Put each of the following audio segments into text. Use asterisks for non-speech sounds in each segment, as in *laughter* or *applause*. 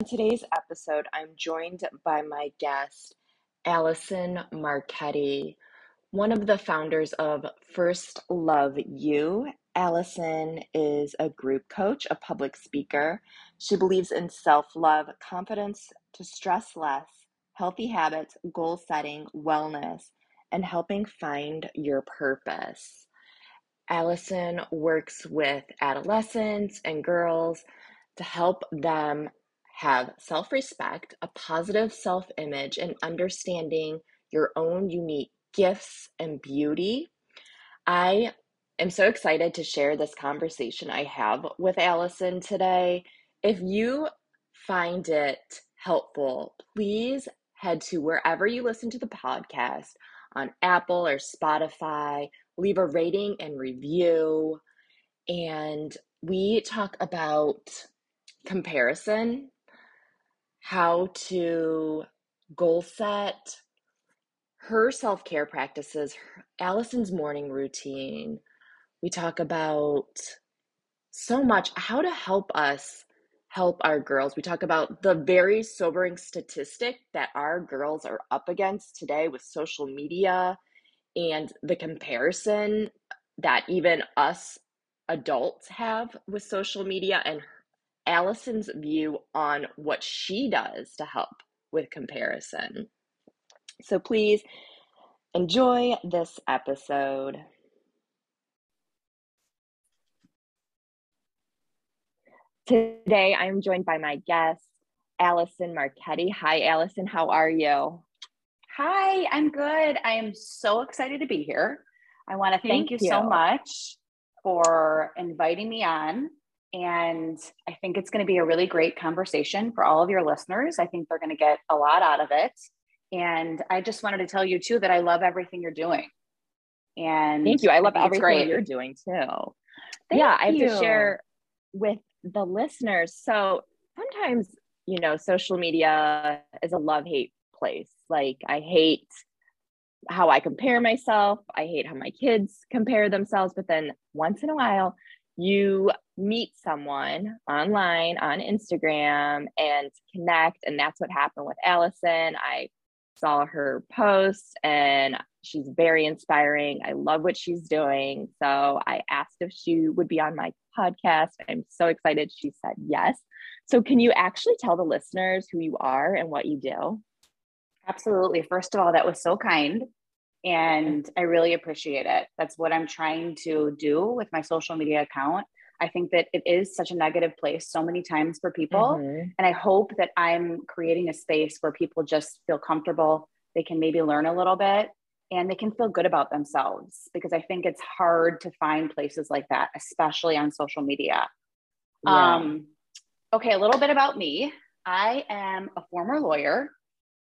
In today's episode, I'm joined by my guest, Allison Marchetti, one of the founders of First Love You. Allison is a group coach, a public speaker. She believes in self love, confidence to stress less, healthy habits, goal setting, wellness, and helping find your purpose. Allison works with adolescents and girls to help them have self respect, a positive self image, and understanding your own unique gifts and beauty. I am so excited to share this conversation I have with Allison today. If you find it helpful, please head to wherever you listen to the podcast on Apple or Spotify, leave a rating and review. And we talk about comparison how to goal set, her self care practices, Allison's morning routine. We talk about so much how to help us help our girls. We talk about the very sobering statistic that our girls are up against today with social media and the comparison that even us adults have with social media and Allison's view on what she does to help with comparison. So please enjoy this episode. Today, I'm joined by my guest, Allison Marchetti. Hi, Allison. How are you? Hi, I'm good. I am so excited to be here. I want to thank, thank you, you so much for inviting me on. And I think it's going to be a really great conversation for all of your listeners. I think they're going to get a lot out of it. And I just wanted to tell you too that I love everything you're doing. And thank you. I love everything you're doing too. Thank yeah, I have to share with the listeners. So sometimes, you know, social media is a love hate place. Like, I hate how I compare myself. I hate how my kids compare themselves. But then once in a while, you meet someone online on Instagram and connect. And that's what happened with Allison. I saw her post and she's very inspiring. I love what she's doing. So I asked if she would be on my podcast. I'm so excited. She said yes. So, can you actually tell the listeners who you are and what you do? Absolutely. First of all, that was so kind. And I really appreciate it. That's what I'm trying to do with my social media account. I think that it is such a negative place so many times for people. Mm-hmm. And I hope that I'm creating a space where people just feel comfortable. They can maybe learn a little bit and they can feel good about themselves because I think it's hard to find places like that, especially on social media. Yeah. Um, okay, a little bit about me. I am a former lawyer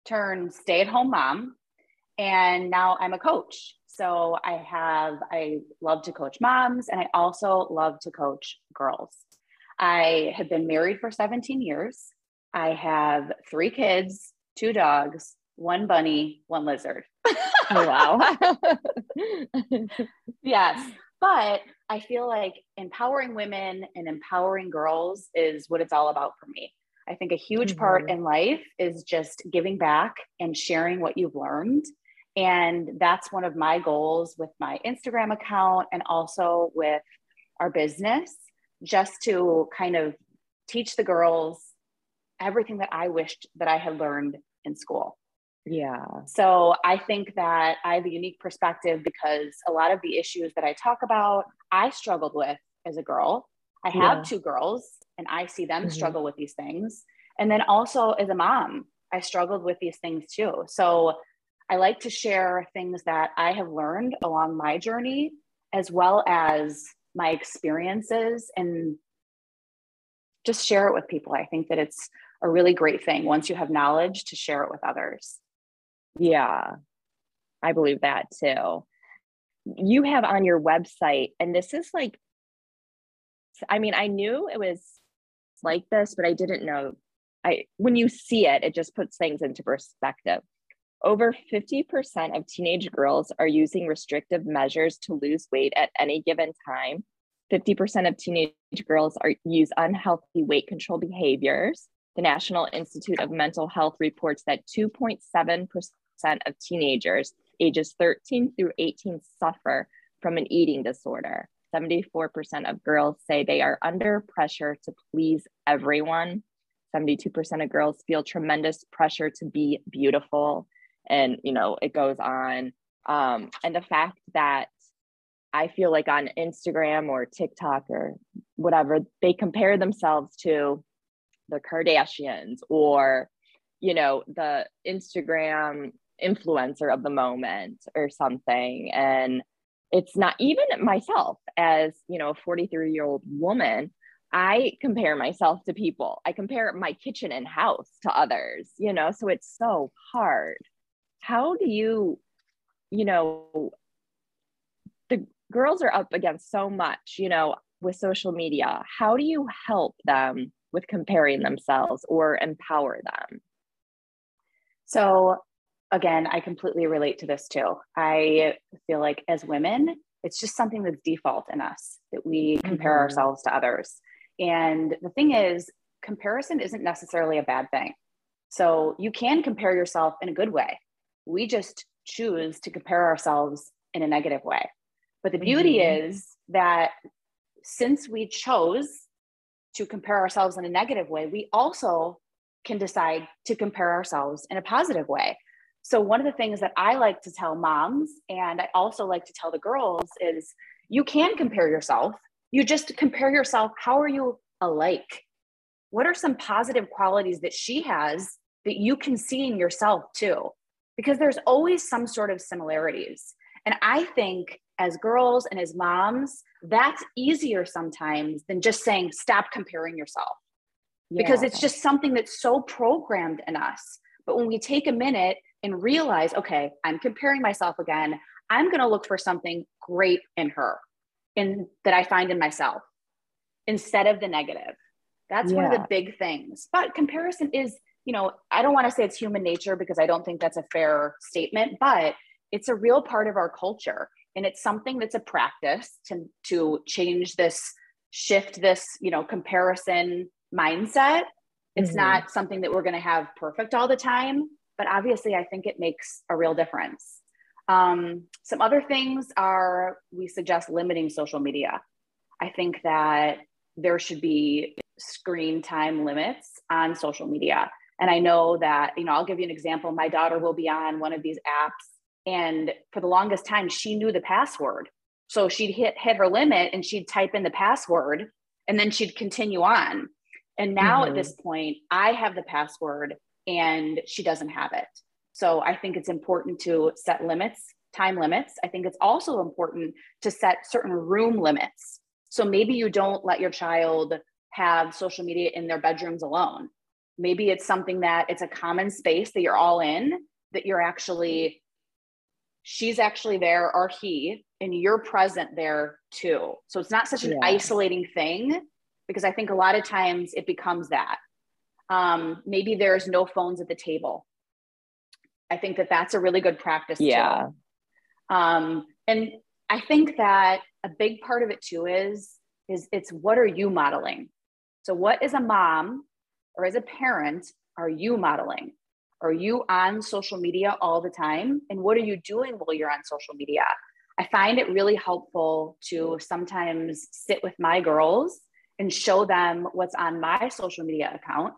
turned stay at home mom and now I'm a coach. So I have, I love to coach moms and I also love to coach girls. I have been married for 17 years. I have three kids, two dogs, one bunny, one lizard. *laughs* oh, wow. *laughs* yes. But I feel like empowering women and empowering girls is what it's all about for me. I think a huge mm-hmm. part in life is just giving back and sharing what you've learned and that's one of my goals with my Instagram account and also with our business, just to kind of teach the girls everything that I wished that I had learned in school. Yeah. So I think that I have a unique perspective because a lot of the issues that I talk about, I struggled with as a girl. I have yeah. two girls and I see them mm-hmm. struggle with these things. And then also as a mom, I struggled with these things too. So I like to share things that I have learned along my journey, as well as my experiences, and just share it with people. I think that it's a really great thing once you have knowledge to share it with others. Yeah, I believe that too. You have on your website, and this is like, I mean, I knew it was like this, but I didn't know. I when you see it, it just puts things into perspective. Over 50% of teenage girls are using restrictive measures to lose weight at any given time. 50% of teenage girls are use unhealthy weight control behaviors. The National Institute of Mental Health reports that 2.7% of teenagers ages 13 through 18 suffer from an eating disorder. 74% of girls say they are under pressure to please everyone. 72% of girls feel tremendous pressure to be beautiful. And, you know, it goes on. Um, and the fact that I feel like on Instagram or TikTok or whatever, they compare themselves to the Kardashians or, you know, the Instagram influencer of the moment or something. And it's not even myself as, you know, a 43 year old woman. I compare myself to people. I compare my kitchen and house to others, you know, so it's so hard. How do you, you know, the girls are up against so much, you know, with social media. How do you help them with comparing themselves or empower them? So, again, I completely relate to this too. I feel like as women, it's just something that's default in us that we compare mm-hmm. ourselves to others. And the thing is, comparison isn't necessarily a bad thing. So you can compare yourself in a good way. We just choose to compare ourselves in a negative way. But the beauty mm-hmm. is that since we chose to compare ourselves in a negative way, we also can decide to compare ourselves in a positive way. So, one of the things that I like to tell moms, and I also like to tell the girls, is you can compare yourself. You just compare yourself. How are you alike? What are some positive qualities that she has that you can see in yourself too? Because there's always some sort of similarities. And I think as girls and as moms, that's easier sometimes than just saying, stop comparing yourself. Yeah. Because it's just something that's so programmed in us. But when we take a minute and realize, okay, I'm comparing myself again, I'm going to look for something great in her and that I find in myself instead of the negative. That's yeah. one of the big things. But comparison is, you know, I don't want to say it's human nature because I don't think that's a fair statement, but it's a real part of our culture. And it's something that's a practice to to change this shift this you know comparison mindset. It's mm-hmm. not something that we're going to have perfect all the time but obviously i think it makes a real difference. Um, some other things are we suggest limiting social media. I think that there should be screen time limits on social media and i know that you know i'll give you an example my daughter will be on one of these apps and for the longest time, she knew the password. So she'd hit hit her limit and she'd type in the password and then she'd continue on. And now mm-hmm. at this point, I have the password and she doesn't have it. So I think it's important to set limits, time limits. I think it's also important to set certain room limits. So maybe you don't let your child have social media in their bedrooms alone. Maybe it's something that it's a common space that you're all in, that you're actually she's actually there or he and you're present there too. So it's not such an yeah. isolating thing because i think a lot of times it becomes that. Um, maybe there's no phones at the table. I think that that's a really good practice yeah. Too. Um, and i think that a big part of it too is is it's what are you modeling? So what is a mom or as a parent are you modeling are you on social media all the time? And what are you doing while you're on social media? I find it really helpful to sometimes sit with my girls and show them what's on my social media account,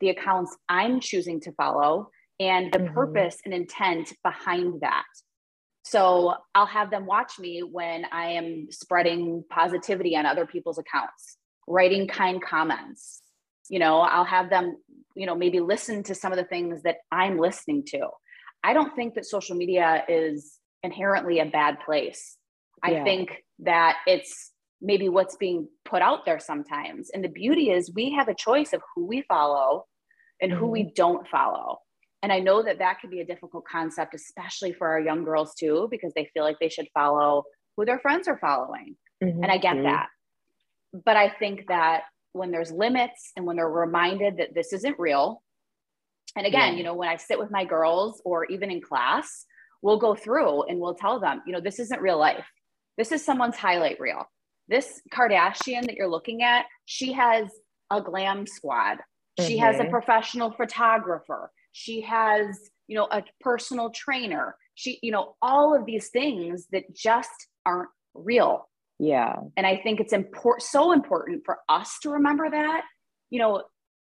the accounts I'm choosing to follow, and the mm-hmm. purpose and intent behind that. So I'll have them watch me when I am spreading positivity on other people's accounts, writing kind comments. You know, I'll have them you know, maybe listen to some of the things that I'm listening to. I don't think that social media is inherently a bad place. Yeah. I think that it's maybe what's being put out there sometimes. And the beauty is we have a choice of who we follow and mm-hmm. who we mm-hmm. don't follow. And I know that that can be a difficult concept, especially for our young girls too, because they feel like they should follow who their friends are following. Mm-hmm. And I get mm-hmm. that. But I think that when there's limits and when they're reminded that this isn't real, and again, yeah. you know, when I sit with my girls or even in class, we'll go through and we'll tell them, you know, this isn't real life. This is someone's highlight reel. This Kardashian that you're looking at, she has a glam squad. She mm-hmm. has a mm-hmm. professional photographer. She has, you know, a personal trainer. She, you know, all of these things that just aren't real. Yeah. And I think it's important, so important for us to remember that, you know,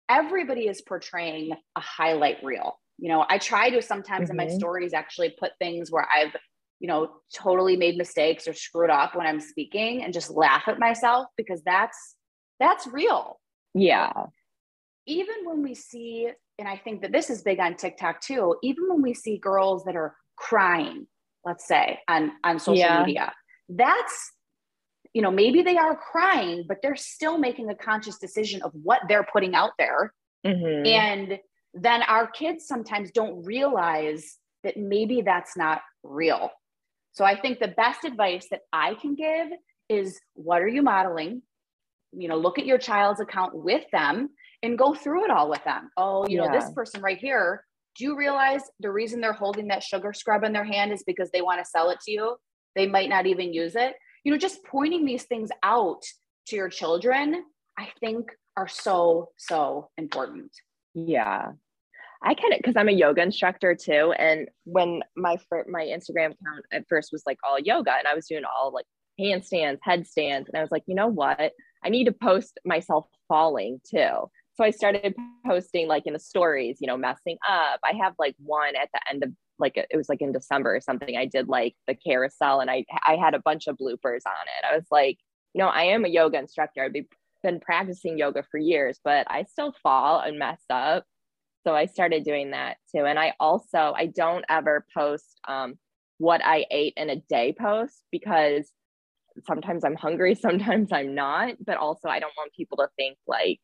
everybody is portraying a highlight reel. You know, I try to sometimes mm-hmm. in my mm-hmm. stories actually put things where I've, you know, totally made mistakes or screwed up when I'm speaking and just laugh at myself because that's that's real. Yeah. Even when we see, and I think that this is big on TikTok too, even when we see girls that are crying, let's say on on social yeah. media, that's you know, maybe they are crying, but they're still making a conscious decision of what they're putting out there. Mm-hmm. And then our kids sometimes don't realize that maybe that's not real. So I think the best advice that I can give is what are you modeling? You know, look at your child's account with them and go through it all with them. Oh, you yeah. know, this person right here, do you realize the reason they're holding that sugar scrub in their hand is because they want to sell it to you? They might not even use it you know, just pointing these things out to your children, I think are so, so important. Yeah. I kind of because I'm a yoga instructor too. And when my my Instagram account at first was like all yoga, and I was doing all like handstands, headstands, and I was like, you know what? I need to post myself falling too. So I started posting like in the stories, you know, messing up. I have like one at the end of like it was like in December or something. I did like the carousel and I I had a bunch of bloopers on it. I was like, you know, I am a yoga instructor. I've been practicing yoga for years, but I still fall and mess up. So I started doing that too. And I also I don't ever post um, what I ate in a day post because sometimes I'm hungry, *laughs* sometimes I'm not. But also I don't want people to think like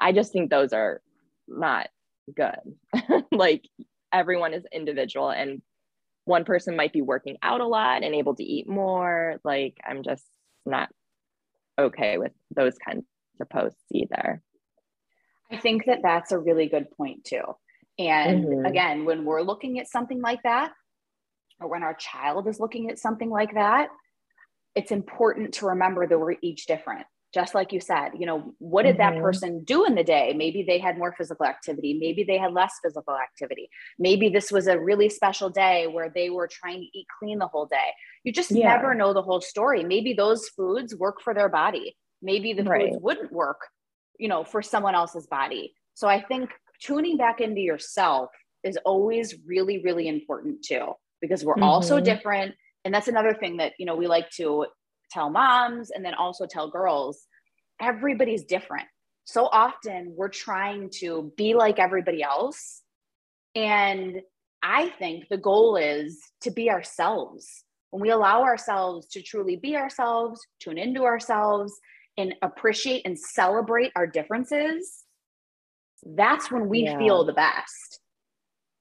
I just think those are not good. *laughs* like everyone is individual and one person might be working out a lot and able to eat more like i'm just not okay with those kinds of posts either i think that that's a really good point too and mm-hmm. again when we're looking at something like that or when our child is looking at something like that it's important to remember that we're each different just like you said you know what did mm-hmm. that person do in the day maybe they had more physical activity maybe they had less physical activity maybe this was a really special day where they were trying to eat clean the whole day you just yeah. never know the whole story maybe those foods work for their body maybe the right. foods wouldn't work you know for someone else's body so i think tuning back into yourself is always really really important too because we're mm-hmm. all so mm-hmm. different and that's another thing that you know we like to tell moms and then also tell girls everybody's different. So often we're trying to be like everybody else. And I think the goal is to be ourselves. When we allow ourselves to truly be ourselves, tune into ourselves, and appreciate and celebrate our differences, that's when we yeah. feel the best.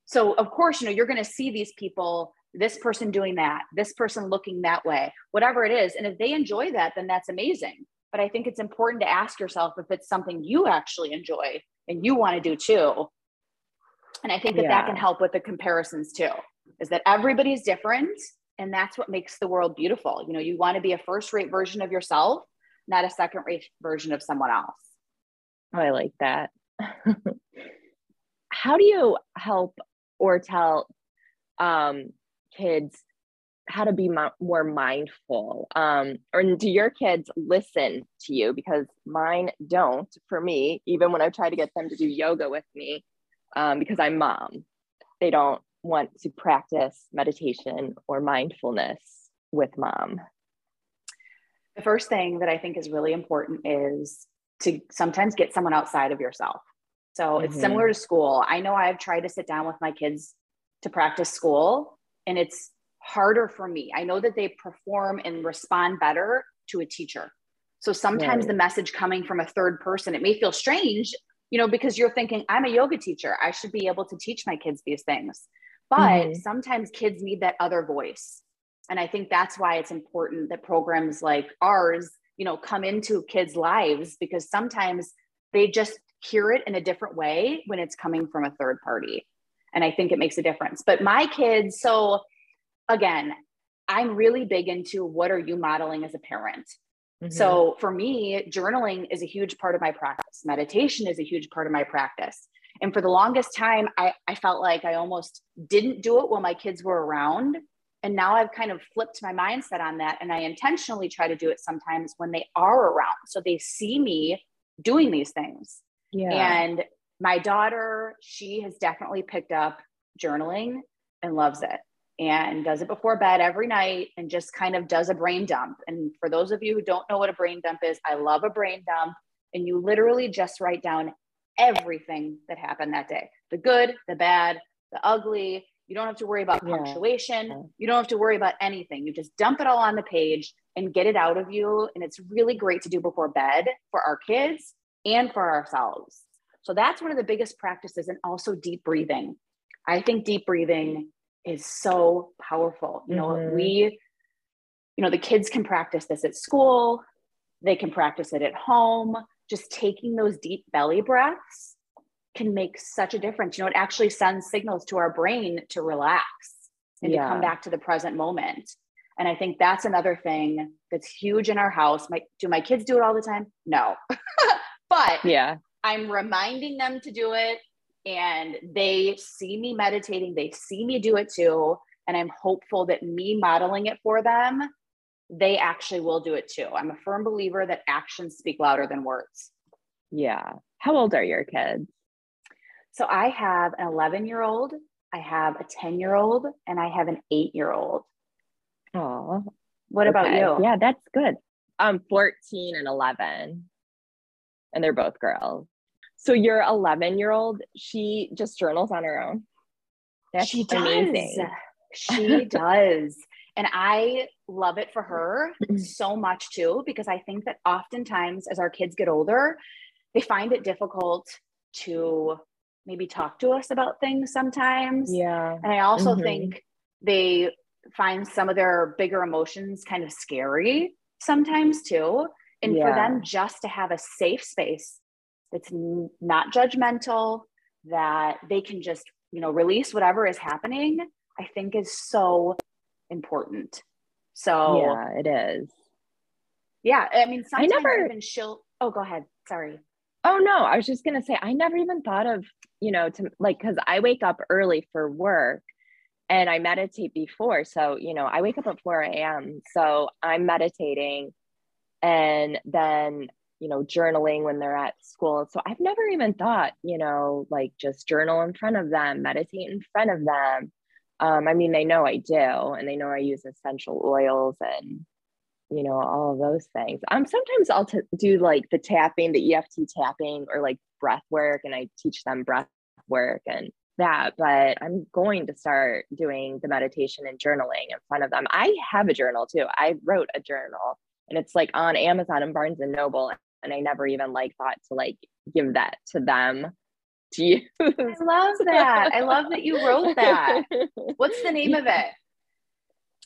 So, of course, you know, you're going to see these people this person doing that, this person looking that way, whatever it is. And if they enjoy that, then that's amazing. But I think it's important to ask yourself if it's something you actually enjoy and you want to do too. And I think that yeah. that can help with the comparisons too, is that everybody's different. And that's what makes the world beautiful. You know, you want to be a first rate version of yourself, not a second rate version of someone else. Oh, I like that. *laughs* How do you help or tell um, kids how to be more mindful um, or do your kids listen to you because mine don't for me even when i try to get them to do yoga with me um, because i'm mom they don't want to practice meditation or mindfulness with mom the first thing that i think is really important is to sometimes get someone outside of yourself So mm-hmm. it's similar to school. I know I've tried to sit down with my kids to practice school, and it's harder for me. I know that they perform and respond better to a teacher. So sometimes right. the message coming from a third person, it may feel strange, you know, because you're thinking, I'm a yoga teacher. I should be able to teach my kids these things. But mm-hmm. sometimes kids need that other voice. And I think that's why it's important that programs like ours, you know, come into kids' lives because sometimes they just hear it in a different way when it's coming from a third party. And I think it makes a difference. But my kids, so again, I'm really big into what are you modeling as a parent? Mm-hmm. So for me, journaling is a huge part of my practice. Meditation is a huge part of my practice. And for the longest time, I, I felt like I almost didn't do it while my kids were around. And now I've kind of flipped my mindset on that. And I intentionally try to do it sometimes when they are around. So they see me doing these things. Yeah. And my daughter, she has definitely picked up journaling and loves it and does it before bed every night and just kind of does a brain dump. And for those of you who don't know what a brain dump is, I love a brain dump. And you literally just write down everything that happened that day the good, the bad, the ugly. You don't have to worry about punctuation. You don't have to worry about anything. You just dump it all on the page and get it out of you. And it's really great to do before bed for our kids and for ourselves. So that's one of the biggest practices, and also deep breathing. I think deep breathing is so powerful. You know, mm-hmm. we, you know, the kids can practice this at school, they can practice it at home. Just taking those deep belly breaths can make such a difference. You know, it actually sends signals to our brain to relax and yeah. to come back to the present moment. And I think that's another thing that's huge in our house. My do my kids do it all the time? No. *laughs* but yeah, I'm reminding them to do it and they see me meditating, they see me do it too. And I'm hopeful that me modeling it for them, they actually will do it too. I'm a firm believer that actions speak louder than words. Yeah. How old are your kids? So I have an 11 year old, I have a 10 year old, and I have an eight year old. Oh, what okay. about you? Yeah, that's good. I'm um, 14 and 11, and they're both girls. So your 11 year old, she just journals on her own. That's she does. amazing. She *laughs* does. And I love it for *clears throat* her so much too, because I think that oftentimes as our kids get older, they find it difficult to maybe talk to us about things sometimes. Yeah. And I also mm-hmm. think they find some of their bigger emotions kind of scary sometimes too. And yeah. for them just to have a safe space it's not judgmental, that they can just, you know, release whatever is happening, I think is so important. So yeah, it is. Yeah. I mean, sometimes I never even she'll, oh, go ahead. Sorry. Oh no, I was just gonna say I never even thought of, you know, to like because I wake up early for work and I meditate before. So, you know, I wake up at 4 a.m. So I'm meditating and then you know, journaling when they're at school. So I've never even thought, you know, like just journal in front of them, meditate in front of them. Um, I mean, they know I do, and they know I use essential oils and, you know, all of those things. Um, sometimes I'll t- do like the tapping, the EFT tapping, or like breath work, and I teach them breath work and that. But I'm going to start doing the meditation and journaling in front of them. I have a journal too. I wrote a journal and it's like on Amazon and Barnes and Noble and I never even like thought to like give that to them *laughs* to use. I love that. I love that you wrote that. What's the name of it?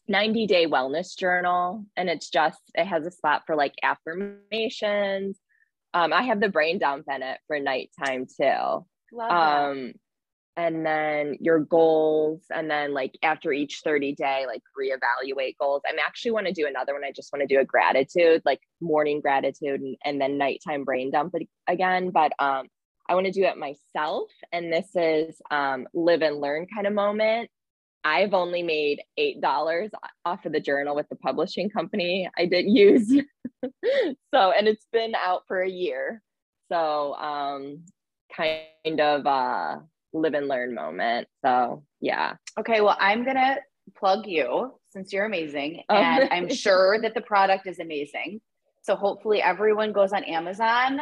90 day wellness journal. And it's just, it has a spot for like affirmations. Um, I have the brain dump in it for nighttime too. Love um, that and then your goals and then like after each 30 day like reevaluate goals. I'm actually want to do another one. I just want to do a gratitude like morning gratitude and, and then nighttime brain dump again but um i want to do it myself and this is um live and learn kind of moment. I've only made eight dollars off of the journal with the publishing company i did use. *laughs* So and it's been out for a year. So um kind of uh live and learn moment. So yeah. Okay. Well, I'm gonna plug you since you're amazing. Oh. And I'm *laughs* sure that the product is amazing. So hopefully everyone goes on Amazon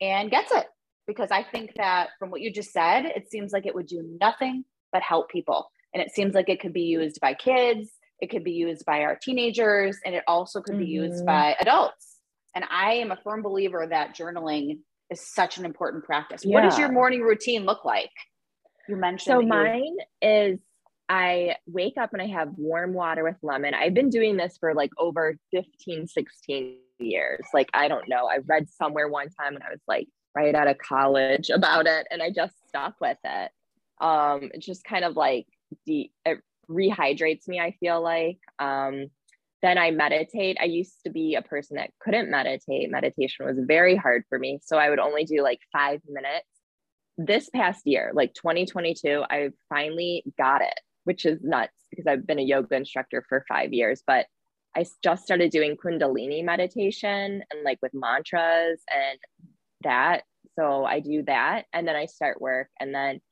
and gets it. because I think that from what you just said, it seems like it would do nothing but help people. And it seems like it could be used by kids, it could be used by our teenagers, and it also could mm-hmm. be used mm-hmm. by adults. And I am a firm believer that journaling is such an important practice. Yeah. What does your morning routine look like? You mentioned so mine is I wake up and I have warm water with lemon. I've been doing this for like over 15, 16 years. Like, I don't know. I read somewhere one time and I was like right out of college *laughs* about it and I just stuck with it. Um, it's just kind of like de- it rehydrates me, I feel like. Um, then I meditate. I used to be a person that couldn't meditate. Meditation was very hard for me. So I would only do like five minutes. This past year, like 2022, I finally got it which is nuts because I've been a yoga instructor for five years, but I just started doing Kundalini meditation and like with mantras and that. So I do that and then I start work. And then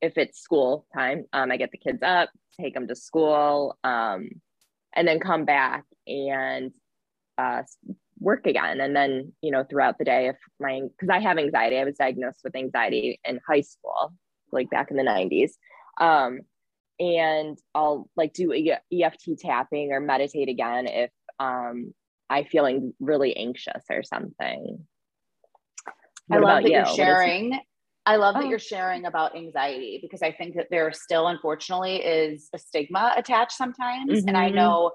if it's school time, um, I get the kids up, take them to school, um, and then come back and uh, work again. And then, you know, throughout the day, if my, because I have anxiety, I was diagnosed with anxiety in high school, like back in the 90s. Um, and I'll like do EFT tapping or meditate again if um, I'm feeling really anxious or something. What I love that you? are sharing. I love that oh. you're sharing about anxiety because I think that there still, unfortunately, is a stigma attached sometimes. Mm-hmm. And I mm-hmm. know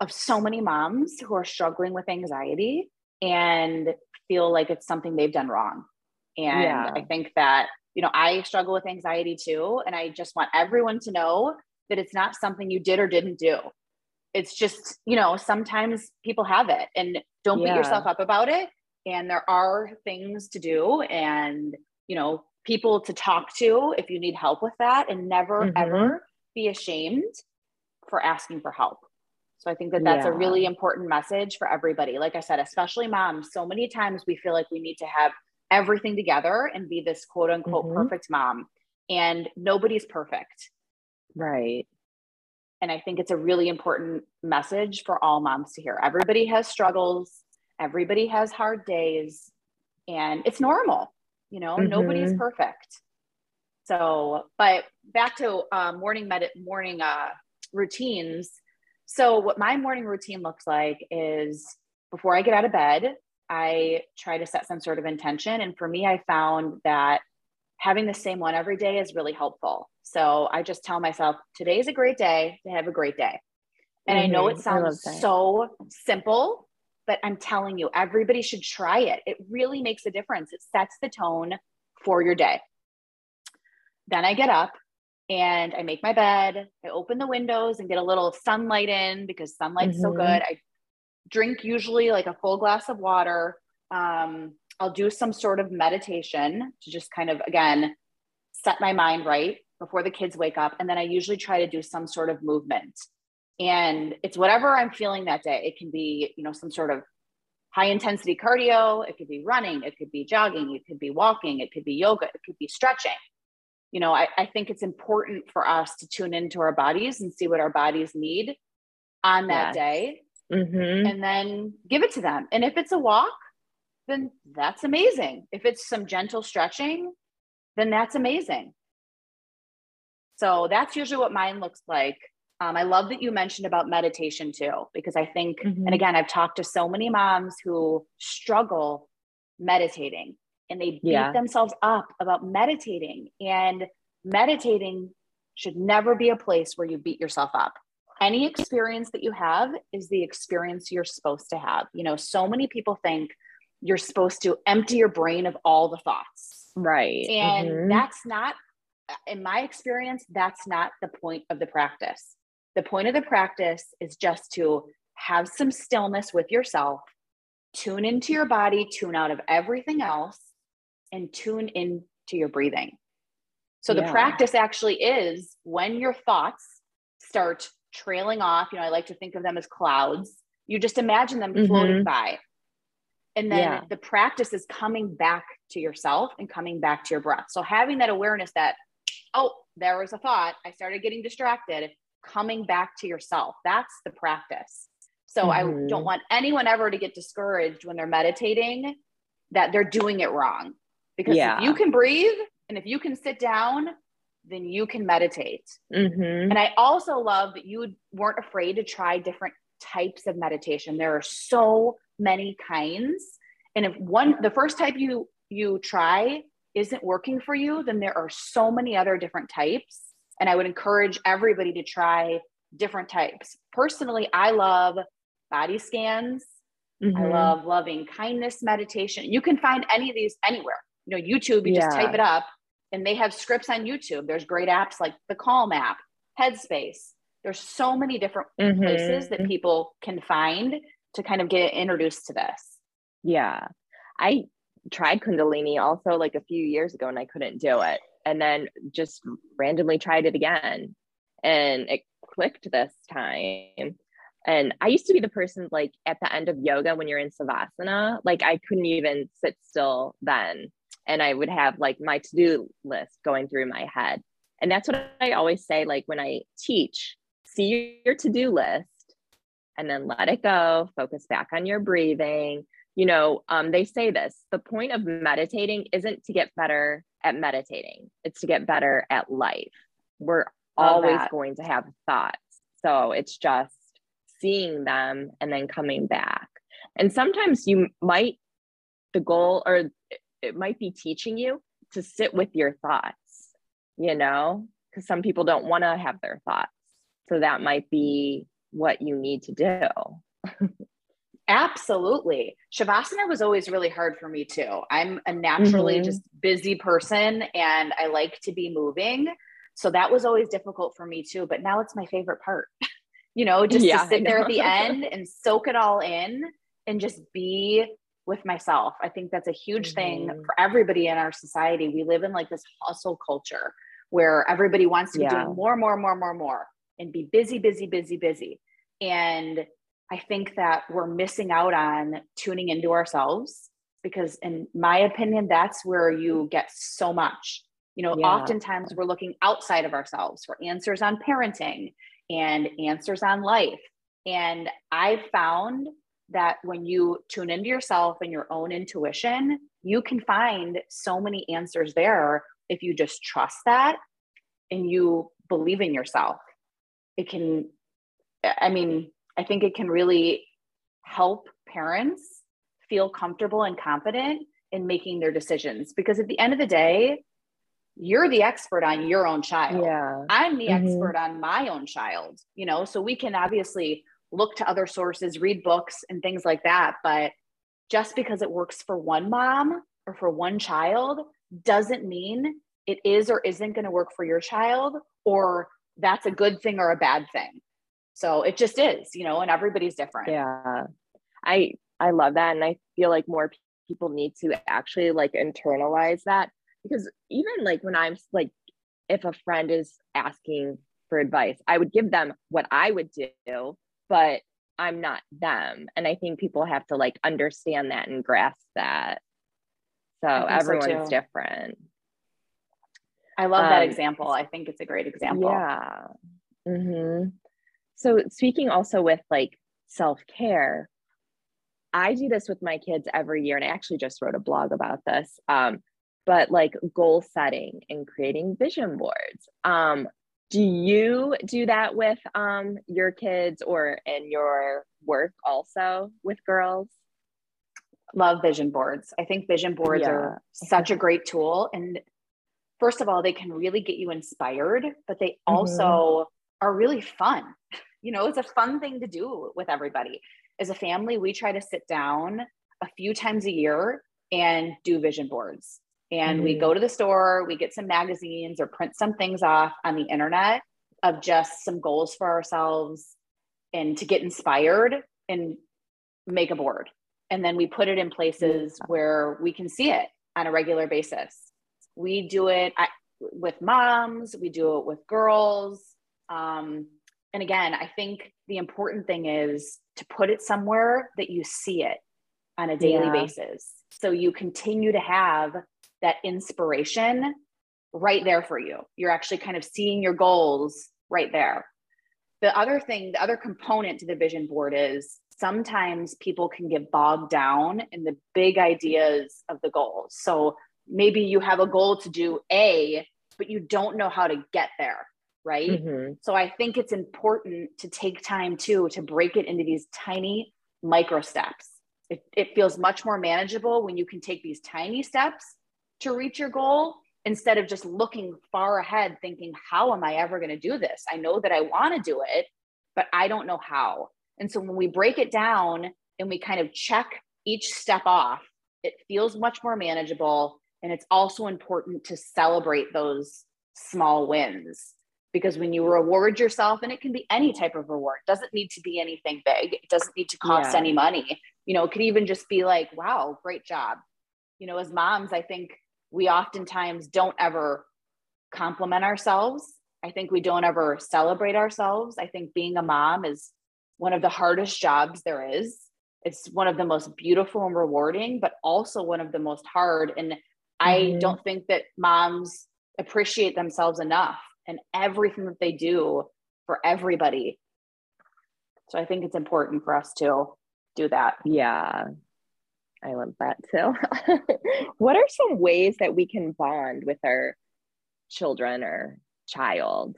of so many moms who are struggling with anxiety and feel like it's something they've done wrong. And yeah. I think that you know, I struggle with anxiety too. And I just want everyone to know that it's not something you did or didn't do. It's just, you know, sometimes people have it and don't yeah. beat yourself up about it. And there are things to do and, you know, people to talk to if you need help with that and never mm-hmm. ever be ashamed for asking for help. So I think that that's yeah. a really important message for everybody. Like I said, especially moms, so many times we feel like we need to have everything together and be this quote unquote mm-hmm. perfect mom. And nobody's perfect. Right. And I think it's a really important message for all moms to hear. Everybody has struggles, everybody has hard days, and it's normal. You know, mm-hmm. nobody's perfect. So, but back to uh, morning med- morning uh, routines. So, what my morning routine looks like is before I get out of bed, I try to set some sort of intention. And for me, I found that having the same one every day is really helpful. So I just tell myself, today's a great day to have a great day. And mm-hmm. I know mm-hmm. it sounds so simple, but I'm telling you, everybody should try it. It really makes a difference. It sets the tone for your day. Then I get up and I make my bed. I open the windows and get a little sunlight in because sunlight's mm-hmm. so good. I drink usually like a full glass of water. Um, I'll do some sort of meditation to just kind of, again, set my mind right before the kids wake up. And then I usually try to do some sort of movement. And it's whatever I'm feeling that day. It can be, you know, some sort of high intensity cardio. It could be running. It could be jogging. It could be walking. It could be yoga. It could be stretching. You know, I, I think it's important for us to tune into our bodies and see what our bodies need on that yes. day mm-hmm. and then give it to them. And if it's a walk, then that's amazing. If it's some gentle stretching, then that's amazing. So that's usually what mine looks like. Um, I love that you mentioned about meditation too, because I think, mm-hmm. and again, I've talked to so many moms who struggle meditating and they beat yeah. themselves up about meditating. And meditating should never be a place where you beat yourself up any experience that you have is the experience you're supposed to have. You know, so many people think you're supposed to empty your brain of all the thoughts. Right. And mm-hmm. that's not, in my experience, that's not the point of the practice. The point of the practice is just to have some stillness with yourself, tune into your body, tune out of everything else, and tune in to your breathing. So yeah. the practice actually is when your thoughts start trailing off. You know, I like to think of them as clouds. You just imagine them floating mm-hmm. by. And then yeah. the practice is coming back to yourself and coming back to your breath. So having that awareness that, oh, there was a thought, I started getting distracted, coming back to yourself. That's the practice. So mm-hmm. I don't mm-hmm. want anyone ever to get discouraged when they're meditating that they're doing it wrong Because Yeah. if you can breathe and if you can sit down, then you can meditate. Mhm. And I also love that you weren't afraid to try different types of meditation. There are so many kinds. And if one the first type you you try isn't working for you, then there are so many other different types. And I would encourage everybody to try different types. Personally, I love body scans. I Mhm. love loving kindness meditation. You can find any of these anywhere. You know, YouTube, you just type it up and they have scripts on YouTube. There's great apps like the Calm app, Headspace. There's so many different places that Mhm. people can find to kind of get introduced to this. Yeah. I tried Kundalini also like a few years ago and I couldn't do it. And then just randomly tried it again and it clicked this time. And I used to be the person like at the end of yoga when you're in Savasana, like I couldn't even sit still then. And I would have like my to do list going through my head. And that's what I always say like when I teach, see your to do list and then let it go, focus back on your breathing. You know, um, they say this the point of meditating isn't to get better at meditating, it's to get better at life. We're Love always that. going to have thoughts. So it's just seeing them and then coming back. And sometimes you might, the goal or it- might be teaching you to sit with your thoughts, you know, because some people don't want to have their thoughts. So that might be what you need to do. *laughs* Absolutely. Shavasana was always really hard for me too. I'm a naturally Mhm. just busy person and I like to be moving. So that was always difficult for me too. But now it's my favorite part. *laughs* you know, just Yeah, to sit there at the end and soak it all in and just be with myself. I think that's a huge thing Mhm. for everybody in our society. We live in like this hustle culture where everybody wants to be Yeah. doing more, more, more, more, more and be busy, busy, busy, busy. And I think that we're missing out on tuning into ourselves because, in my opinion, that's where you get so much. You know, Yeah. oftentimes we're looking outside of ourselves for answers on parenting and answers on life. And I've found that when you tune into yourself and your own intuition, you can find so many answers there if you just trust that and you believe in yourself. It can, I mean, I think it can really help parents feel comfortable and confident in making their decisions because at the end of the day, you're the expert on your own child. Yeah. I'm the Mhm. expert on my own child, you know, so we can obviously look to other sources, read books and things like that. But just because it works for one mom or for one child doesn't mean it is or isn't going to work for your child or that's a good thing or a bad thing. So it just is, you know, and everybody's different. Yeah. I I love that and I feel like more people need to actually like internalize that because even like when I'm like if a friend is asking for advice, I would give them what I would do, but I'm not them. And I think people have to like understand that and grasp that. So think so, everyone's different. I love that Um, example. I think it's a great example. Yeah. hmm So speaking also with like self care, I do this with my kids every year, and I actually just wrote a blog about this. Um, but like goal setting and creating vision boards. Um, do you do that with um, your kids or in your work also with girls? love vision boards. I think vision boards are such a great tool. And first of all, they can really get you inspired, but they also are really fun. *laughs* You know, it's a fun thing to do with everybody. As a family, we try to sit down a few times a year and do vision boards. And we Mhm. go to the store, we get some magazines or print some things off on the internet of just some goals for ourselves and to get inspired and make a board. And then we put it in places where we can see it on a regular basis. We do it I, with moms, we do it with girls. Um, and again, I think the important thing is to put it somewhere that you see it on a daily Yeah. basis. So you continue to have that inspiration right there for you. You're actually kind of seeing your goals right there. The other thing, the other component to the vision board is sometimes people can get bogged down in the big ideas of the goals. So maybe you have a goal to do A, but you don't know how to get there, right? Mm-hmm. So I think it's important to take time too to break it into these tiny micro steps. It, it feels much more manageable when you can take these tiny steps to reach your goal instead of just looking far ahead, thinking, how am I ever going to do this? I know that I want to do it, but I don't know how. And so when we break it down and we kind of check each step off, it feels much more manageable. And it's also important to celebrate those small wins because when you reward yourself, and it can be any type of reward, it doesn't need to be anything big, it doesn't need to cost Yeah. any money. You know, it could even just be like, wow, great job. You know, as moms, I think we oftentimes don't ever compliment ourselves. I think we don't ever celebrate ourselves. I think being a mom is one of the hardest jobs there is. It's one of the most beautiful and rewarding, but also one of the most hard. And I Mhm. don't think that moms appreciate themselves enough and everything that they do for everybody. So I think it's important for us to do that. Yeah, I love that too. *laughs* what are some ways that we can bond with our children or child?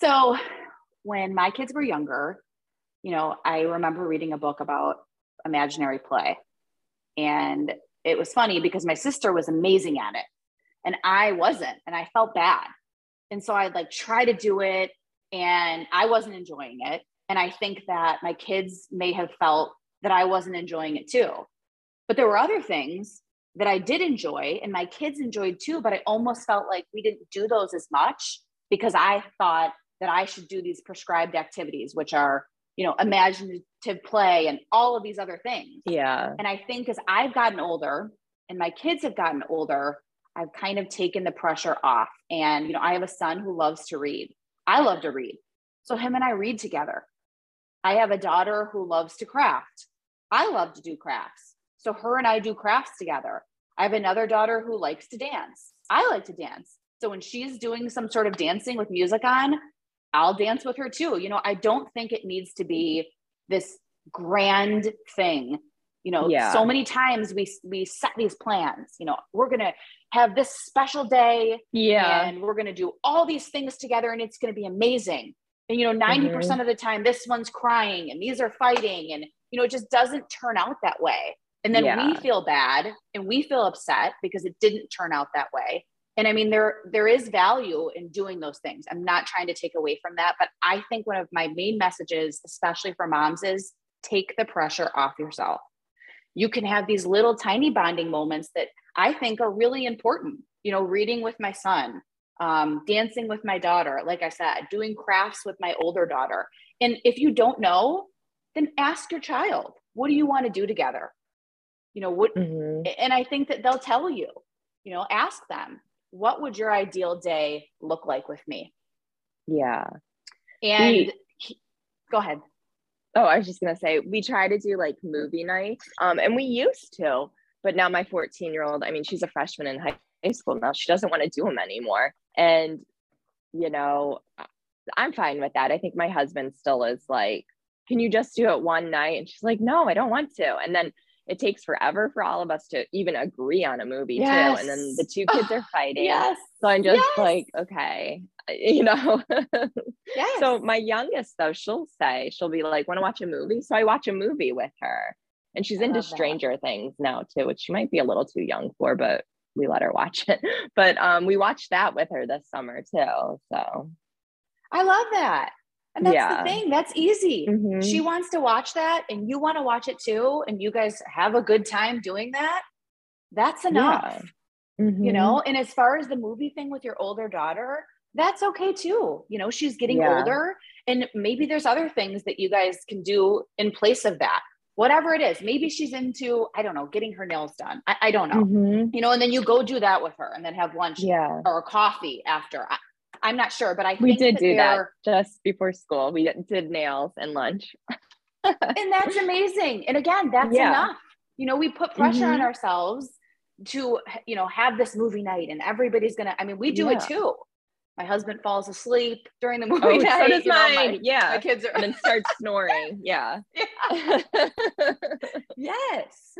So when my kids were younger, you know, I remember reading a book about imaginary play. And it was funny because my sister was amazing at it and I wasn't, and I felt bad. And so I'd like try to do it and I wasn't enjoying it. And I think that my kids may have felt that I wasn't enjoying it too. But there were other things that I did enjoy and my kids enjoyed too, but I almost felt like we didn't do those as much because I thought that I should do these prescribed activities, which are, you know, imaginative play and all of these other things. Yeah. And I think as I've gotten older and my kids have gotten older, I've kind of taken the pressure off. And, you know, I have a son who loves to read. I love to read. So him and I read together. I have a daughter who loves to craft. I love to do crafts. So her and I do crafts together. I have another daughter who likes to dance. I like to dance. So when she's doing some sort of dancing with music on, I'll dance with her too. You know, I don't think it needs to be this grand thing. You know, Yeah. so many times we we set these plans, you know, we're going to have this special day Yeah. and we're going to do all these things together and it's going to be amazing. And you know, 90% Mm-hmm. percent of the time this one's crying and these are fighting and you know, it just doesn't turn out that way. And then we feel bad and we feel upset because it didn't turn out that way. And I mean there there is value in doing those things. I'm not trying to take away from that, but I think one of my main messages especially for moms is take the pressure off yourself. You can have these little tiny bonding moments that I think are really important. You know, reading with my son, um, dancing with my daughter, like I said, doing crafts with my older daughter. And if you don't know, then ask your child, what do you want to do together? You know, what, Mhm. and I think that they'll tell you, you know, ask them, what would your ideal day look like with me? Yeah. And We- he- go ahead. Oh, I was just gonna say we try to do like movie nights. Um, and we used to, but now my 14 year old, I mean, she's a freshman in high school now. She doesn't want to do them anymore. And you know, I'm fine with that. I think my husband still is like, can you just do it one night? And she's like, no, I don't want to. And then it takes forever for all of us to even agree on a movie too. And then the two *sighs* kids are fighting. Yes. So I'm just Yes. like, okay, *laughs* you know. Yes. So my youngest though, she'll say, she'll be like, want to watch a movie? So I watch a movie with her. And she's I into love that. Stranger Things now too, which she might be a little too young for, but we let her watch it. *laughs* But um we watched that with her this summer too. So I love that. And that's Yeah. the thing. That's easy. Mhm. She wants to watch that and you want to watch it too. And you guys have a good time doing that. That's enough. You Mhm. know, and as far as the movie thing with your older daughter, that's okay too. You know, she's getting Yeah. older and maybe there's other things that you guys can do in place of that. Whatever it is, maybe she's into, I don't know, getting her nails done. I, I don't know. Mhm. You know, and then you go do that with her and then have lunch Yeah. or coffee after. I, I'm not sure, but I We did that do that just before school. We did nails and lunch. *laughs* and that's amazing and again that's Yeah. enough you know we put pressure on Mhm. ourselves to you know have this movie night and everybody's gonna i mean we do it too my husband falls asleep during the *laughs* movie Oh, night so does you know, mine. my, yeah. my kids are and then starts snoring. *laughs* Yeah. yes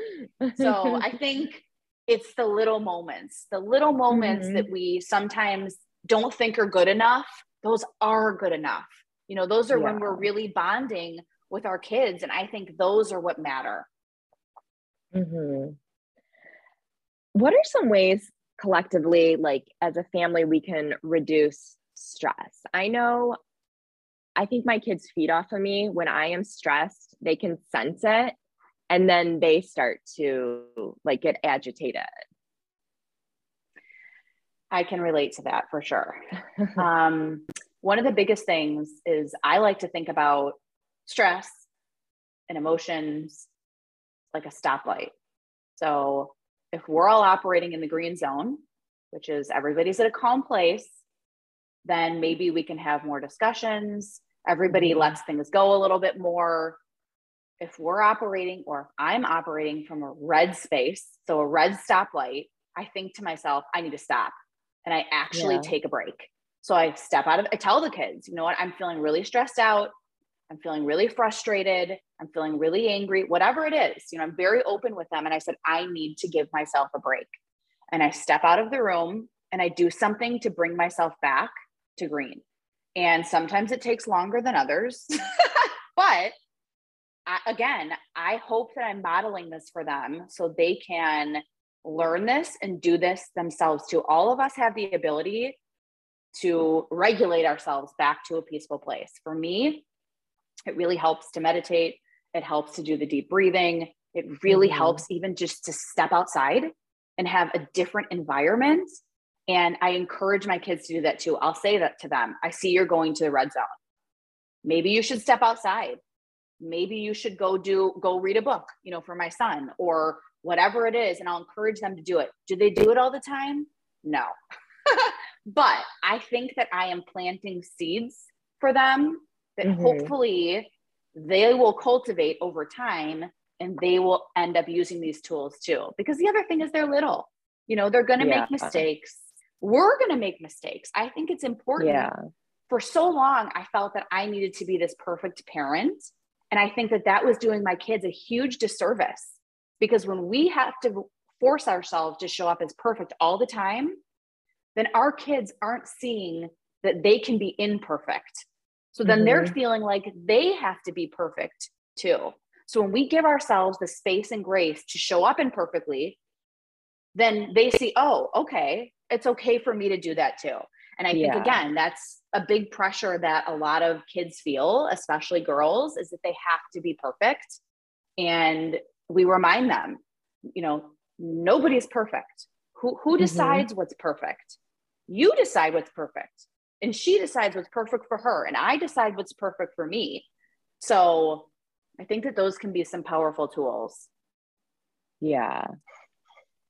so i think it's the little moments, the little moments Mhm. that we sometimes don't think are good enough. Those are good enough. You know, those are when we're really bonding with our kids. And I think those are what matter. hmm What are some ways collectively, like as a family, we can reduce stress? I know, I think my kids feed off of me when I am stressed, they can sense it and then they start to like get agitated. I can relate to that for sure. *laughs* um, one of the biggest things is I like to think about stress and emotions like a stoplight. So if we're all operating in the green zone, which is everybody's at a calm place, then maybe we can have more discussions. Everybody Mhm. lets things go a little bit more. If we're operating or if I'm operating from a red space, so a red stoplight, I think to myself, I need to stop and I actually Yeah. take a break. So I step out of, I tell the kids, you know what, I'm feeling really stressed out. I'm feeling really frustrated. I'm feeling really angry, whatever it is. You know, I'm very open with them. And I said, I need to give myself a break. And I step out of the room and I do something to bring myself back to green. And sometimes it takes longer than others. *laughs* but I, again, I hope that I'm modeling this for them so they can learn this and do this themselves too. All of us have the ability to regulate ourselves back to a peaceful place. For me, it really helps to meditate. It helps to do the deep breathing. It really Mhm. helps even just to step outside and have a different environment. And I encourage my kids to do that too. I'll say that to them. I see you're going to the red zone. Maybe you should step outside. Maybe you should go do go read a book, you know, for my son or whatever it is and I'll encourage them to do it. Do they do it all the time? No. *laughs* but I think that I am planting seeds for them that Mhm. hopefully they will cultivate over time and they will end up using these tools too. Because the other thing is they're little, you know, they're going to Yeah. make mistakes. We're going to make mistakes. I think it's important. Yeah. For so long, I felt that I needed to be this perfect parent. And I think that that was doing my kids a huge disservice because when we have to force ourselves to show up as perfect all the time, then our kids aren't seeing that they can be imperfect. So then they're mm-hmm. feeling like they have to be perfect too. So when we give ourselves the space and grace to show up imperfectly, then they see, oh, okay, it's okay for me to do that too. And I think again, that's a big pressure that a lot of kids feel, especially girls, is that they have to be perfect. And we remind them, you know, nobody's perfect. Who who Mhm. decides what's perfect? You decide what's perfect. And she decides what's perfect for her. And I decide what's perfect for me. So I think that those can be some powerful tools. Yeah.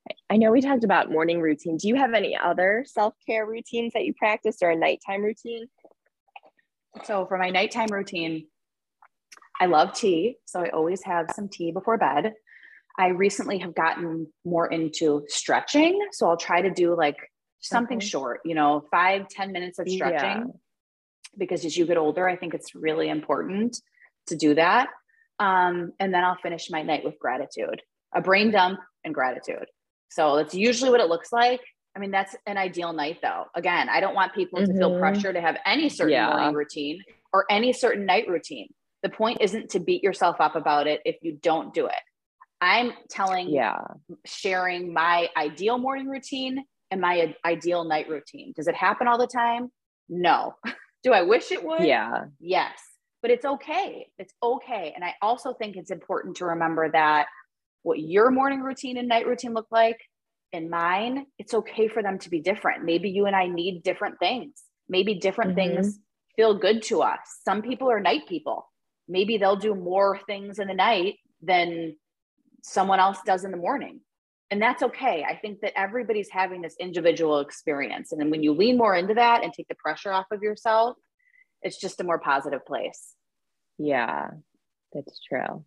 I- I know we talked about morning routine. Do you have any other self care routines that you practice or a nighttime routine? So for my nighttime routine, I love tea. So I always have some tea before bed. I recently have gotten more into stretching. So I'll try to do like something Okay. short, you know, five ten minutes of stretching. Yeah. Because as you get older, I think it's really important to do that. Um, and then I'll finish my night with gratitude, a brain dump and gratitude. So that's usually what it looks like. I mean, that's an ideal night though. Again, I don't want people to feel Mhm. pressure to have any certain Yeah. morning routine or any certain night routine. The point isn't to beat yourself up about it if you don't do it. I'm telling, Yeah. sharing my ideal morning routine and my ideal night routine. Does it happen all the time? No. *laughs* Do I wish it would? Yeah. Yes, but it's okay. It's okay. And I also think it's important to remember that what your morning routine and night routine look like and mine, it's okay for them to be different. Maybe you and I need different things. Maybe different Mhm. things feel good to us. Some people are night people. Maybe they'll do more things in the night than someone else does in the morning. And that's okay. I think that everybody's having this individual experience. And then when you lean more into that and take the pressure off of yourself, it's just a more positive place. Yeah. That's true.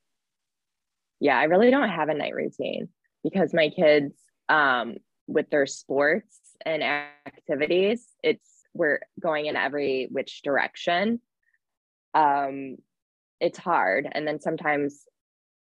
Yeah. I really don't have a night routine because my kids, um, with their sports and activities, it's we're going in every which direction. Um, it's hard. And then sometimes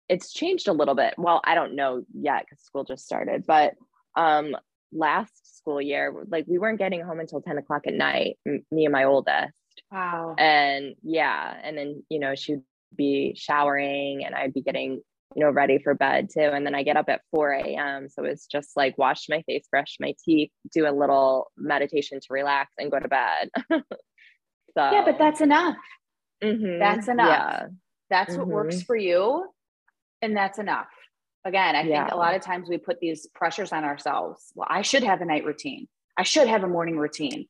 it's changed a little bit. Well, I don't know yet because school just started, but um, last school year, like we weren't getting home until 10 o'clock at night, m- me and my oldest. Wow. And yeah, and then, you know, she'd be showering and I'd be getting, you know, ready for bed too. And then I get up at 4 a.m. So it's just like wash my face, brush my teeth, do a little meditation to relax and go to bed. so *laughs* Yeah, but that's enough. Mhm. That's enough. Yeah. That's what works for you. And that's enough. Again, I think a lot of times we put these pressures on ourselves. Well, I should have a night routine. I should have a morning routine.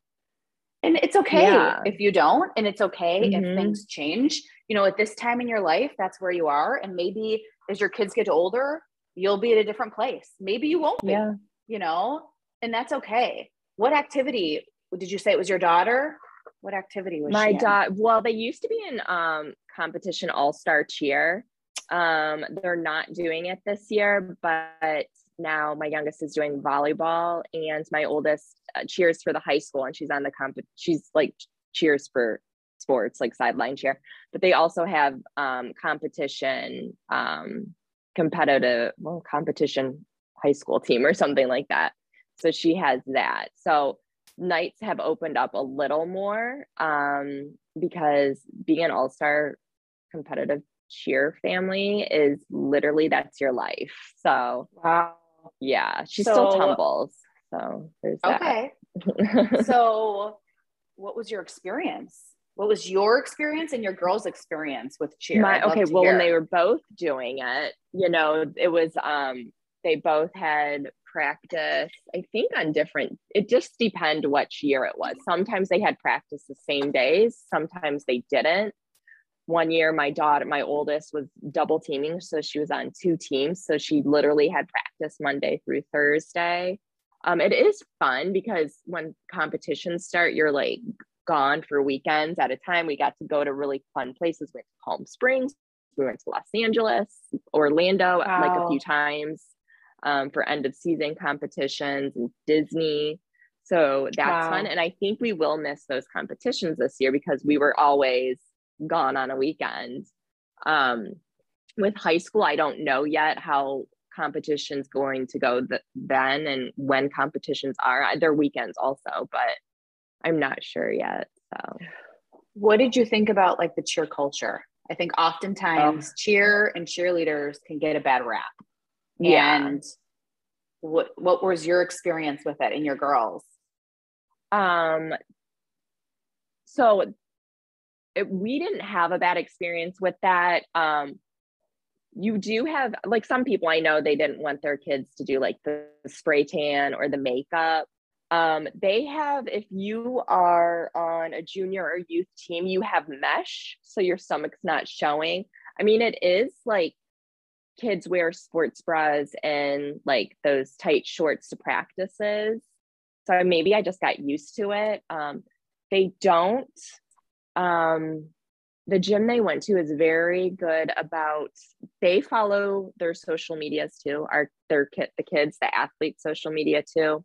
And it's okay Yeah. if you don't. And it's okay Mhm. if things change. You know, at this time in your life, that's where you are. And maybe as your kids get older, you'll be at a different place. Maybe you won't be, Yeah. you know, and that's okay. What activity did you say it was your daughter? What activity was my daughter well they used to be in um competition all-star cheer. Um they're not doing it this year but now my youngest is doing volleyball and my oldest uh, cheers for the high school and she's on the comp she's like cheers for sports like sideline cheer. But they also have um competition um competitive well competition high school team or something like that. So she has that. So nights have opened up a little more um, because being an all-star competitive cheer family is literally that's your life. So Wow. yeah, she So- still tumbles. So there's that. Okay. *laughs* so what was your experience? What was your experience and your girls' experience with cheer? My, okay, well, when they were both doing it, you know, it was um they both had practice, I think on different, it just depend which year it was. Sometimes they had practice the same days, sometimes they didn't. One year, my daughter, my oldest, was double teaming. So she was on two teams. So she literally had practice Monday through Thursday. Um, it is fun because when competitions start, you're like gone for weekends at a time. We got to go to really fun places. We went to Palm Springs, we went to Los Angeles, Orlando, like a few times um, for end of season competitions and Disney. So that's fun. And I think we will miss those competitions this year because we were always gone on a weekend. Um, with high school, I don't know yet how competitions going to go th- then and when competitions are. They're weekends also, but I'm not sure yet. So what did you think about like the cheer culture? I think oftentimes cheer and cheerleaders can get a bad rap. Yeah. And what what was your experience with it and your girls? Um, so it, we didn't have a bad experience with that. Um, you do have like some people I know they didn't want their kids to do like the spray tan or the makeup. Um, they have if you are on a junior or youth team, you have mesh, so your stomach's not showing. I mean, it is like kids wear sports bras and like those tight shorts to practices. So maybe I just got used to it. Um, they don't. Um, the gym they went to is very good about. They follow their social medias too. Our their kid, the kids, the athletes' social media too.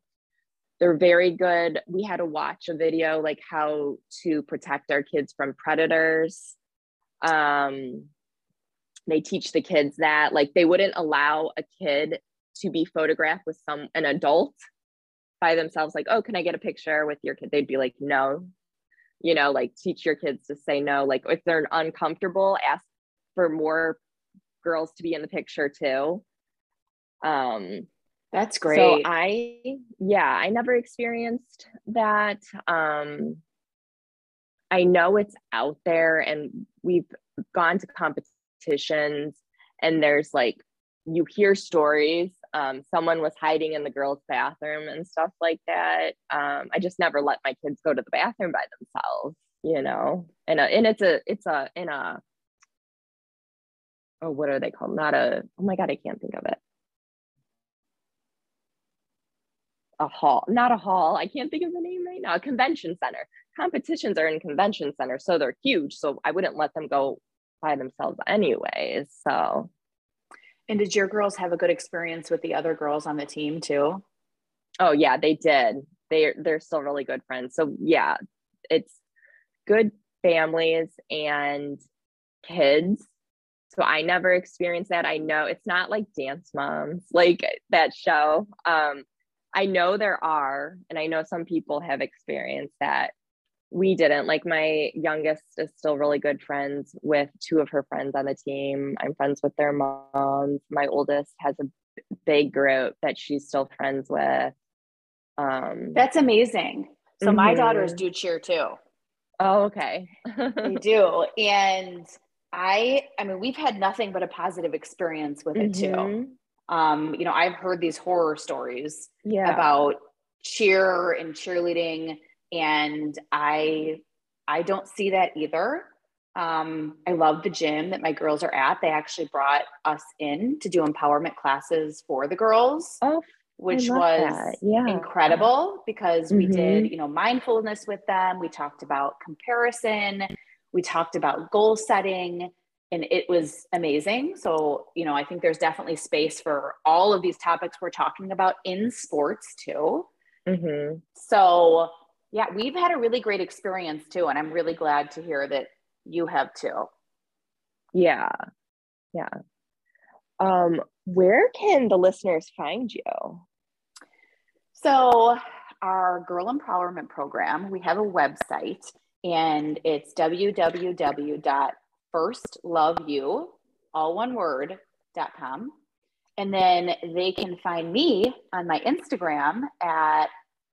They're very good. We had to watch a video like how to protect our kids from predators. Um, they teach the kids that like they wouldn't allow a kid to be photographed with some an adult by themselves like oh can i get a picture with your kid? They'd be like no. You know like teach your kids to say no. Like if they're uncomfortable ask for more girls to be in the picture too. Um That's great. so i yeah i never experienced that. Um i know it's out there and we've gone to competitions and there's like you hear stories um, someone was hiding in the girls bathroom and stuff like that. Um, i just never let my kids go to the bathroom by themselves you know? And, uh, and it's a it's a in a oh what are they called? Not a oh my god i can't think of it. A hall not a hall. I can't think of the name right now. A convention center. Competitions are in convention centers so they're huge so i wouldn't let them go themselves anyways so and did your girls have a good experience with the other girls on the team too? Oh yeah, they did. They're they're still really good friends. So yeah, it's good families and kids. so I never experienced that. I know it's not like Dance Moms, like that show. Um, I know there are, and I know some people have experienced that. We didn't. Like my youngest is still really good friends with two of her friends on the team. I'm friends with their moms. My oldest has a big group that she's still friends with. Um, That's amazing. So mm-hmm. my daughters do cheer too. Oh, okay. *laughs* they do. And I I mean we've had nothing but a positive experience with it mm-hmm. too. Um, you know, I've heard these horror stories yeah. about cheer and cheerleading and I I don't see that either. Um, I love the gym that my girls are at. They actually brought us in to do empowerment classes for the girls. Oh, which was yeah. incredible because mm-hmm. we did, mm-hmm. you know, mindfulness with them. We talked about comparison, we talked about goal setting, and it was amazing. So, you know, I think there's definitely space for all of these topics we're talking about in sports too. Mm-hmm. So, yeah, we've had a really great experience too. And I'm really glad to hear that you have too. Yeah. Yeah. Um, where can the listeners find you? So, our Girl Empowerment Program, we have a website and it's www.firstloveyou, all one word, .com. And then they can find me on my Instagram at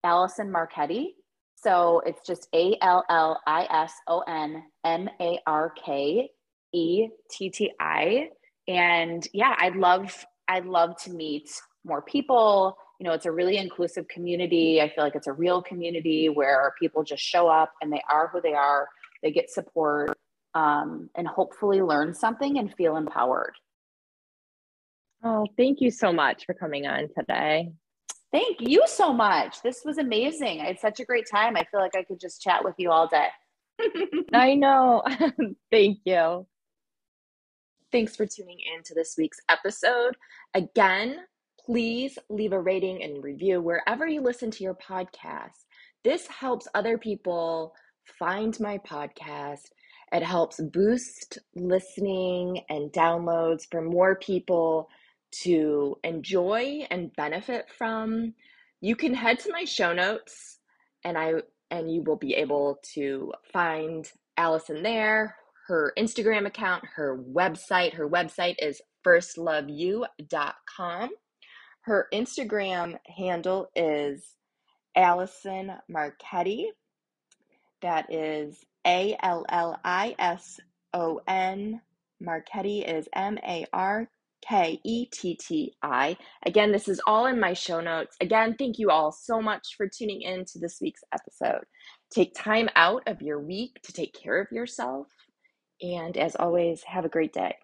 Allison Marketti. So it's just A L L I S O N M A R K E T T I. And yeah, I'd love I'd love to meet more people. You know, it's a really inclusive community. I feel like it's a real community where people just show up and they are who they are. They get support um, and hopefully learn something and feel empowered. Oh, thank you so much for coming on today. Thank you so much. This was amazing. I had such a great time. I feel like I could just chat with you all day. *laughs* I know. *laughs* thank you. Thanks for tuning in to this week's episode. Again, please leave a rating and review wherever you listen to your podcast. This helps other people find my podcast. It helps boost listening and downloads for more people to enjoy and benefit from. You can head to my show notes and I and you will be able to find Allison there, her Instagram account, her website. Her website is firstloveyou.com. Her Instagram handle is Allison Marketti. That is A L L I S O N. Marketti is M A R K E T T I. Again, this is all in my show notes. Again, thank you all so much for tuning in to this week's episode. Take time out of your week to take care of yourself and as always, have a great day.